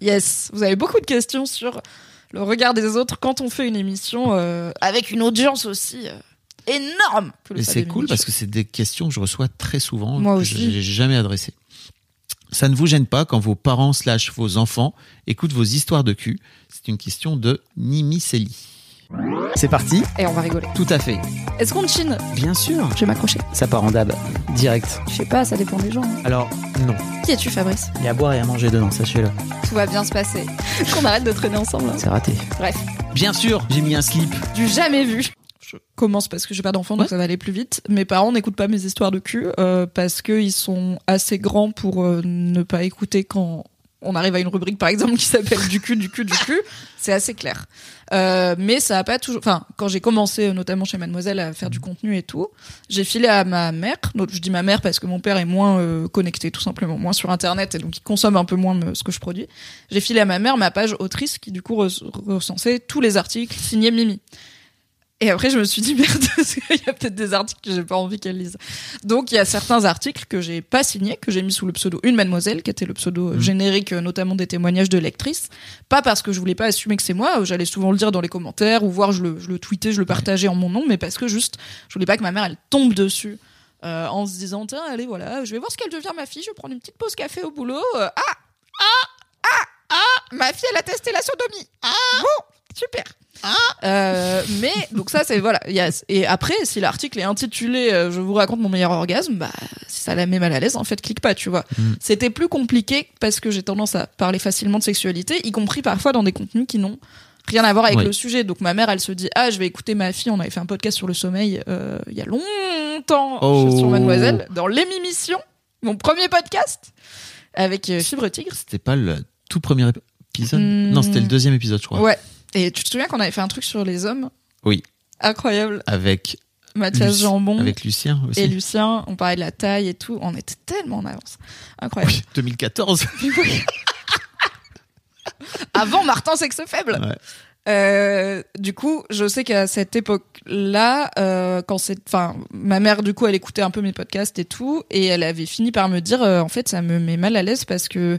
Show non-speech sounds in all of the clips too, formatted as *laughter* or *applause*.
Yes, vous avez beaucoup de questions sur le regard des autres quand on fait une émission euh, avec une audience aussi euh, énorme. Et c'est cool parce que c'est des questions que je reçois très souvent, Moi que aussi. je n'ai jamais adressées. Ça ne vous gêne pas quand vos parents slash vos enfants écoutent vos histoires de cul? C'est une question de Nimi Seli. C'est parti Et on va rigoler. Tout à fait. Est-ce qu'on chine Bien sûr. Je vais m'accrocher. Ça part en dab. Direct. Je sais pas, ça dépend des gens. hein. Alors, non. Qui es-tu, Fabrice Il y a à boire et à manger dedans, sachez-le. Tout va bien se passer. *laughs* Qu'on arrête de traîner ensemble. hein. C'est raté. Bref, Bien sûr, j'ai mis un slip. du jamais vu. Je commence parce que j'ai pas d'enfant, donc Ouais. ça va aller plus vite. Mes parents n'écoutent pas mes histoires de cul euh, parce qu'ils sont assez grands pour euh, ne pas écouter quand on arrive à une rubrique, par exemple, qui s'appelle du cul, du cul, du cul. C'est assez clair. Euh, mais ça a pas toujours. Enfin, quand j'ai commencé, euh, notamment chez Mademoiselle, à faire du contenu et tout, j'ai filé à ma mère. Donc, je dis ma mère parce que mon père est moins euh, connecté, tout simplement, moins sur Internet, et donc il consomme un peu moins ce que je produis. J'ai filé à ma mère ma page autrice qui, du coup, re- recensait tous les articles signés Mimi. Et après, je me suis dit, *laughs* merde, il y a peut-être des articles que j'ai pas envie qu'elle lise. Donc, il y a certains articles que j'ai pas signés, que j'ai mis sous le pseudo Une Mademoiselle, qui était le pseudo euh, générique, euh, notamment des témoignages de lectrices. Pas parce que je voulais pas assumer que c'est moi, euh, j'allais souvent le dire dans les commentaires, ou voir je le, je le tweetais, je le partageais en mon nom, mais parce que juste, je voulais pas que ma mère, elle tombe dessus. euh, en se disant, tiens, allez, voilà, je vais voir ce qu'elle devient, ma fille, je vais prendre une petite pause café au boulot. euh, ah, ah, ah, ah, ma fille, elle a testé la sodomie. Ah, bon, super. Euh, mais donc ça c'est voilà. et après si l'article est intitulé euh, Je vous raconte mon meilleur orgasme, bah si ça la met mal à l'aise en fait clique pas tu vois. Mm. C'était plus compliqué parce que j'ai tendance à parler facilement de sexualité, y compris parfois dans des contenus qui n'ont rien à voir avec Oui. le sujet. Donc ma mère elle se dit ah je vais écouter ma fille. On avait fait un podcast sur le sommeil euh, il y a longtemps Oh. sur Mademoiselle dans l'émission mon premier podcast avec euh, Fibre Tigre. C'était pas le tout premier épisode? Hmm. Non, c'était le deuxième épisode, je crois. Ouais. Et tu te souviens qu'on avait fait un truc sur les hommes Oui. Incroyable. Avec, Mathias Luc- Jambon avec Lucien aussi. et Lucien, on parlait de la taille et tout. On était tellement en avance. Incroyable. Oui, 2014. *laughs* Avant Martin Sexe Faible. Ouais. Euh, du coup, je sais qu'à cette époque-là, euh, quand c'est, enfin, ma mère, du coup, elle écoutait un peu mes podcasts et tout, et elle avait fini par me dire, euh, en fait, ça me met mal à l'aise parce que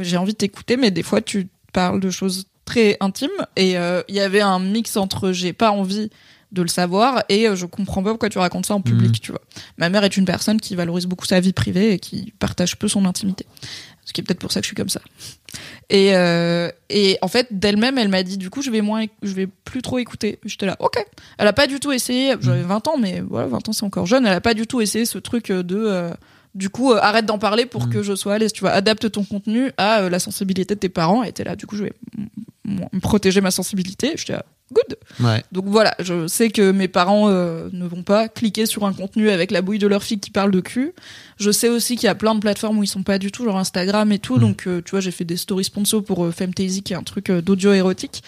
j'ai envie de t'écouter, mais des fois, tu parles de choses très intimes, et euh, il y avait un mix entre j'ai pas envie de le savoir et euh, je comprends pas pourquoi tu racontes ça en public, Mhm. tu vois. Ma mère est une personne qui valorise beaucoup sa vie privée et qui partage peu son intimité. Ce qui est peut-être pour ça que je suis comme ça. Et, euh, et en fait, d'elle-même, elle m'a dit, du coup, je vais moins, je vais plus trop écouter. J'étais là, ok. Elle a pas du tout essayé, j'avais 20 ans, mais voilà, 20 ans c'est encore jeune, elle a pas du tout essayé ce truc de, du coup, euh, arrête d'en parler pour Mm. que je sois à l'aise, tu vois, adapte ton contenu à euh, la sensibilité de tes parents. Et était là, du coup, je vais protéger ma sensibilité. J'étais là, good. Ouais. Donc voilà, je sais que mes parents euh, ne vont pas cliquer sur un contenu avec la bouille de leur fille qui parle de cul. Je sais aussi qu'il y a plein de plateformes où ils sont pas du tout, genre Instagram et tout. Mm. Donc euh, tu vois, j'ai fait des stories sponsor pour euh, Femtasy qui est un truc euh, d'audio érotique.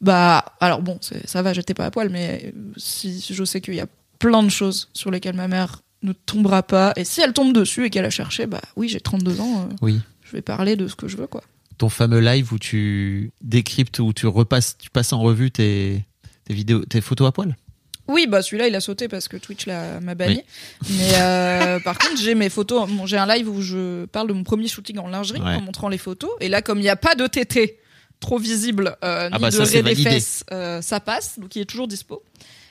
Bah alors bon, ça va, j'étais pas à poil, mais si je sais qu'il y a plein de choses sur lesquelles ma mère ne tombera pas. Et si elle tombe dessus et qu'elle a cherché, bah oui, j'ai 32 ans, Oui. je vais parler de ce que je veux, quoi. Ton fameux live où tu décryptes, où tu repasses, tu passes en revue tes, tes vidéos, tes photos à poil? Oui, bah celui-là il a sauté parce que Twitch l'a- m'a banni. Mais euh, par contre, j'ai mes photos. bon, j'ai un live où je parle de mon premier shooting en lingerie Ouais. en montrant les photos. Et là, comme il n'y a pas de tété trop visible euh, Ah ni bah de ça, des fesses, euh, ça passe. Donc il est toujours dispo.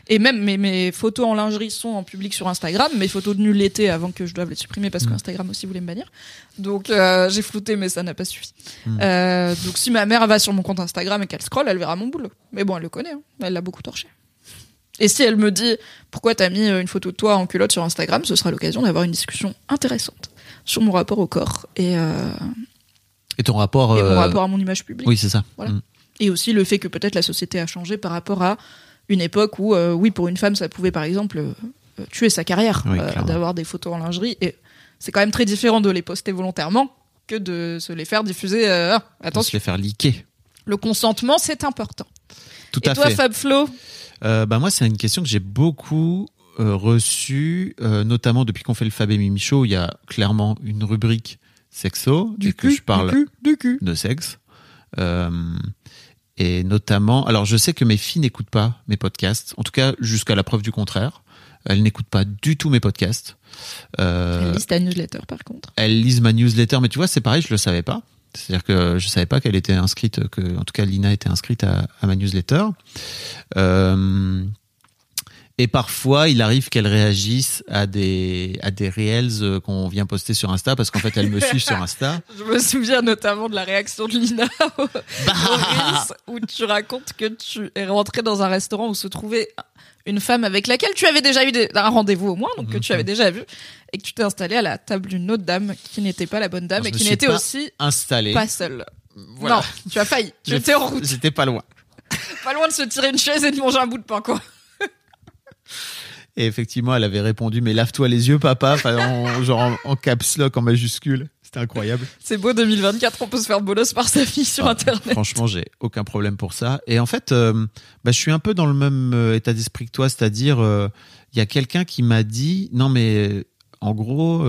Et même mes, mes photos en lingerie sont en public sur Instagram. Mes photos de nul l'été avant que je doive les supprimer parce Mm. Instagram aussi voulait me bannir. Donc euh, j'ai flouté, mais ça n'a pas suffi. Mm. Euh, donc si ma mère va sur mon compte Instagram et qu'elle scrolle, elle verra mon boule. Mais bon, elle le connaît. hein. Elle l'a beaucoup torché. Et si elle me dit pourquoi t'as mis euh, une photo de toi en culotte sur Instagram, ce sera l'occasion d'avoir une discussion intéressante sur mon rapport au corps et, euh, Et ton rapport. et mon rapport à mon image publique. Oui, c'est ça. Voilà. Mm. Et aussi le fait que peut-être la société a changé par rapport à une époque où, euh, oui, pour une femme, ça pouvait par exemple euh, tuer sa carrière Oui, euh, d'avoir des photos en lingerie. Et c'est quand même très différent de les poster volontairement que de se les faire diffuser. ah, On se les faire liquer. le consentement, c'est important. Tout et à toi, fait. Fab Flo? Bah moi, c'est une question que j'ai beaucoup reçue, notamment depuis qu'on fait le Fab et Mimi Show. Il y a clairement une rubrique sexo, et que je parle du cul, du cul. de sexe. Et notamment, alors je sais que mes filles n'écoutent pas mes podcasts, en tout cas jusqu'à la preuve du contraire. Elles n'écoutent pas du tout mes podcasts. Euh, Elle liste ta newsletter, par contre. elles lisent ma newsletter, mais tu vois, c'est pareil, je le savais pas. C'est-à-dire que je savais pas qu'elle était inscrite, que en tout cas Lina était inscrite à, à ma newsletter. Euh, et parfois, il arrive qu'elle réagisse à des à des reels euh, qu'on vient poster sur Insta parce qu'en fait, elles me suivent sur Insta. *laughs* Je me souviens notamment de la réaction de Lina *laughs* au, Bah au Reels, où tu racontes que tu es rentré dans un restaurant où se trouvait une femme avec laquelle tu avais déjà eu des- un rendez-vous au moins, donc que tu avais déjà vu, et que tu t'es installé à la table d'une autre dame qui n'était pas la bonne dame Alors, et qui n'était aussi Installé. pas seule. Voilà. Non, tu as failli. Tu étais en route. J'étais pas loin. *laughs* Pas loin de se tirer une chaise et de manger un bout de pain, quoi. Et effectivement, elle avait répondu Mais lave-toi les yeux, papa. Enfin, en, *laughs* genre en, en caps lock, en majuscule. C'était incroyable. C'est beau 2024, on peut se faire bolos par sa fille sur Ah, Internet. Franchement, j'ai aucun problème pour ça. Et en fait, euh, bah, je suis un peu dans le même euh, état d'esprit que toi, c'est-à-dire, euh, il y a quelqu'un qui m'a dit, non mais, en gros,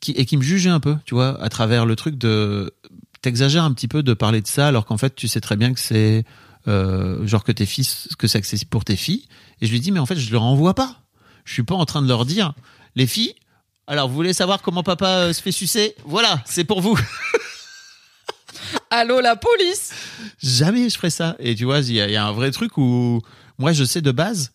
qui, et qui me jugeait un peu, tu vois, à travers le truc de, t'exagères un petit peu de parler de ça, alors qu'en fait, tu sais très bien que c'est, euh, genre que tes fils, que c'est accessible pour tes filles. Et je lui dis, mais en fait, je leur envoie pas. Je suis pas en train de leur dire, les filles. Alors, vous voulez savoir comment papa euh, se fait sucer? Voilà, c'est pour vous. *laughs* Allô, la police? Jamais je ferais ça. Et tu vois, il y, y a un vrai truc où moi je sais de base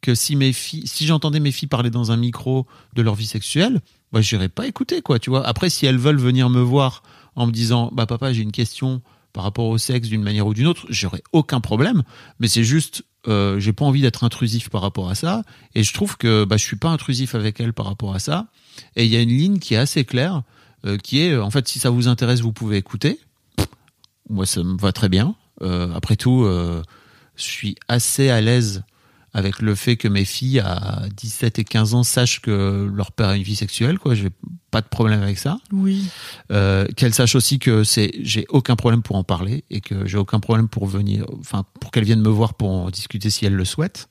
que si mes filles, si j'entendais mes filles parler dans un micro de leur vie sexuelle, bah j'irais pas écouter quoi, tu vois. Après, si elles veulent venir me voir en me disant, bah papa, j'ai une question par rapport au sexe d'une manière ou d'une autre, j'aurais aucun problème. Mais c'est juste, euh, j'ai pas envie d'être intrusif par rapport à ça. Et je trouve que bah je suis pas intrusif avec elles par rapport à ça. Et il y a une ligne qui est assez claire, euh, qui est, en fait, si ça vous intéresse, vous pouvez écouter. Moi, ça me va très bien. Euh, après tout, euh, je suis assez à l'aise avec le fait que mes filles à 17 et 15 ans sachent que leur père a une vie sexuelle. Quoi, j'ai pas de problème avec ça. Oui. Euh, qu'elles sachent aussi que c'est, j'ai aucun problème pour en parler et que j'ai aucun problème pour venir, enfin, pour qu'elles viennent me voir pour en discuter si elles le souhaitent.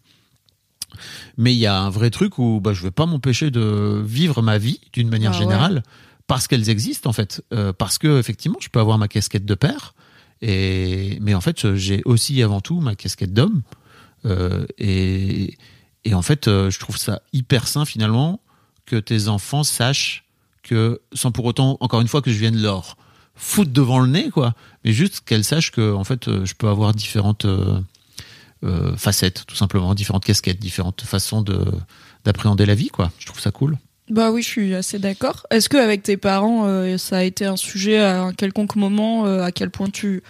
Mais il y a un vrai truc où bah, je vais pas m'empêcher de vivre ma vie d'une manière Ah ouais. générale parce qu'elles existent en fait, Euh, parce que effectivement, je peux avoir ma casquette de père, et mais en fait, j'ai aussi avant tout ma casquette d'homme, et et en fait, euh, je trouve ça hyper sain finalement que tes enfants sachent que sans pour autant, encore une fois, que je vienne leur foutre devant le nez, quoi, mais juste qu'elles sachent que en fait, euh, je peux avoir différentes euh, euh, facettes, tout simplement, différentes casquettes, différentes façons de d'appréhender la vie, quoi. Je trouve ça cool. Bah oui, je suis assez d'accord. Est-ce que avec tes parents, euh, ça a été un sujet à un quelconque moment, euh, à quel point tu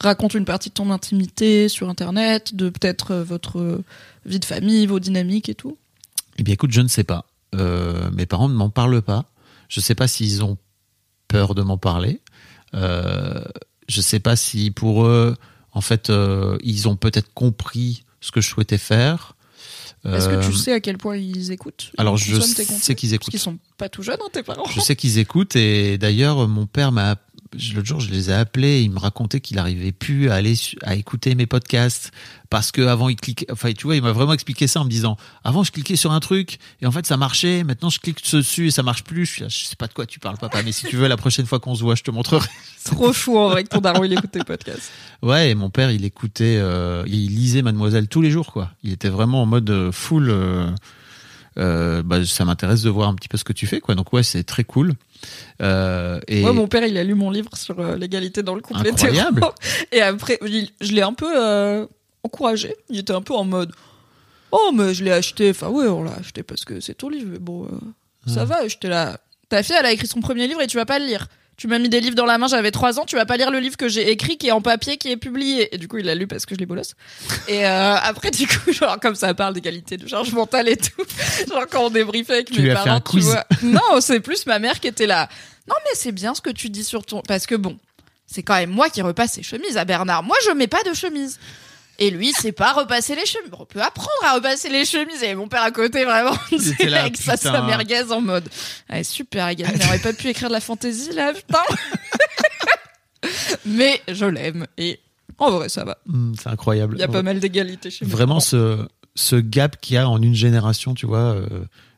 racontes une partie de ton intimité sur Internet, de peut-être euh, votre euh, vie de famille, vos dynamiques et tout? Eh bien, écoute, je ne sais pas. Euh, mes parents ne m'en parlent pas. Je ne sais pas s'ils ont peur de m'en parler. Euh, je ne sais pas si pour eux, en fait, euh, ils ont peut-être compris ce que je souhaitais faire. Est-ce que tu sais à quel point ils écoutent Alors, je sais qu'ils Parce écoutent. qu'ils sont pas tout jeunes, hein, tes parents Je sais qu'ils écoutent et d'ailleurs mon père m'a l'autre jour je les ai appelés, il me racontait qu'il arrivait plus à aller à écouter mes podcasts parce que avant il cliquait enfin tu vois, il m'a vraiment expliqué ça en me disant avant je cliquais sur un truc et en fait ça marchait, maintenant je clique dessus et ça marche plus. Je, suis là, je sais pas de quoi tu parles papa, mais si tu veux la prochaine fois qu'on se voit, je te montrerai. *laughs* Trop chou en vrai que ton daron il écoute tes podcasts. Ouais, et mon père, il écoutait, euh, il lisait Mademoiselle tous les jours, quoi. Il était vraiment en mode euh, full. euh, euh, bah, ça m'intéresse de voir un petit peu ce que tu fais, quoi. Donc ouais, c'est très cool. Euh, et Moi, mon père, il a lu mon livre sur euh, l'égalité dans le couple Incroyable. hétéro. *laughs* Et après, il- je l'ai un peu encouragé. Il était un peu en mode Oh, mais je l'ai acheté. Enfin, ouais, on l'a acheté parce que c'est ton livre. Mais bon, ça va. J'étais là. Ta fille, elle a écrit son premier livre et tu vas pas le lire. Tu m'as mis des livres dans la main, j'avais 3 ans, tu vas pas lire le livre que j'ai écrit qui est en papier, qui est publié. Et du coup, il l'a lu parce que je l'ai bolosse. Et euh, après, du coup, genre, comme ça parle d'égalité de charge mentale et tout, *laughs* genre quand on débriefait avec Tu mes lui as fait parents, un tu vois. Non, c'est plus ma mère qui était là. Non, mais c'est bien ce que tu dis sur ton. Parce que bon, c'est quand même moi qui repasse ses chemises à Bernard. Moi, je mets pas de chemise. Et lui, c'est pas repasser les chemises. On peut apprendre à repasser les chemises. Et mon père à côté, vraiment, c'est là, avec sa, sa putain. merguez en mode. Ouais, super. Il n'aurait pas pu écrire de la fantaisie, là, putain. *laughs* Mais je l'aime. Et en vrai, ça va. Hum, c'est incroyable. Il y a pas mal d'égalité chez moi. Vraiment ce, ce gap qu'il y a en une génération, tu vois, euh,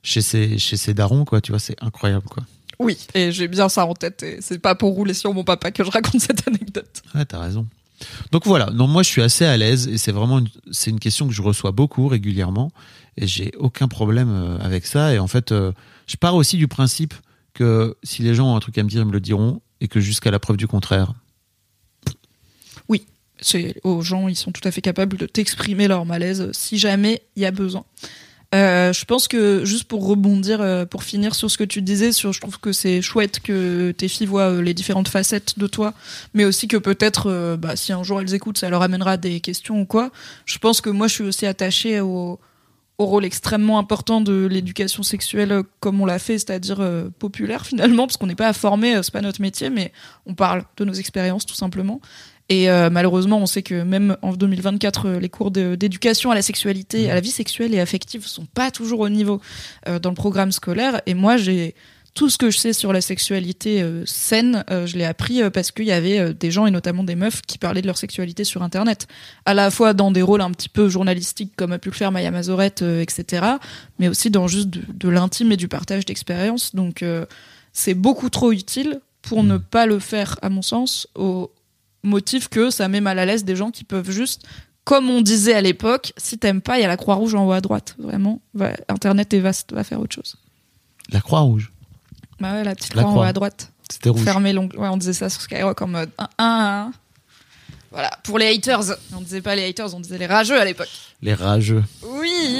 chez ces, chez ces darons, quoi, tu vois, c'est incroyable, quoi. Oui, et j'ai bien ça en tête. Et c'est pas pour rouler sur mon papa que je raconte cette anecdote. Ouais, t'as raison. Donc voilà, donc moi je suis assez à l'aise et c'est vraiment une, c'est une question que je reçois beaucoup régulièrement et j'ai aucun problème euh, avec ça et en fait euh, je pars aussi du principe que si les gens ont un truc à me dire ils me le diront et que jusqu'à la preuve du contraire. c'est aux gens, ils sont tout à fait capables de t'exprimer leur malaise si jamais il y a besoin. Euh, je pense que juste pour rebondir, euh, pour finir sur ce que tu disais, sur, je trouve que c'est chouette que tes filles voient euh, les différentes facettes de toi, mais aussi que peut-être, euh, bah, si un jour elles écoutent, ça leur amènera des questions ou quoi. Je pense que moi, je suis aussi attachée au, au rôle extrêmement important de l'éducation sexuelle euh, comme on l'a fait, c'est-à-dire populaire *laughs* finalement, parce qu'on n'est pas euh, c'est pas notre métier, mais on parle de nos expériences tout simplement. Et euh, malheureusement, on sait que même en 2024, euh, les cours d'éducation à la sexualité, à la vie sexuelle et affective sont pas toujours au niveau euh, dans le programme scolaire. Et moi, j'ai tout ce que je sais sur la sexualité euh, saine, euh, je l'ai appris euh, parce qu'il y avait des gens et notamment des meufs qui parlaient de leur sexualité sur Internet, à la fois dans des rôles un petit peu journalistiques comme a pu le faire Maya Mazorette, etc., mais aussi dans juste de, de l'intime et du partage d'expériences. Donc c'est beaucoup trop utile pour ne pas le faire, à mon sens, au motif que ça met mal à l'aise des gens qui peuvent juste, comme on disait à l'époque, si t'aimes pas, il y a la croix rouge en haut à droite. Vraiment, va- Internet est vaste, va faire autre chose. La croix rouge, Bah ouais, la petite La croix en haut croix. à droite. c'était rouge. Ouais, on disait ça sur Skyrock en mode 1 1 Voilà, pour les haters. On disait pas les haters, on disait les rageux à l'époque. Les rageux. Oui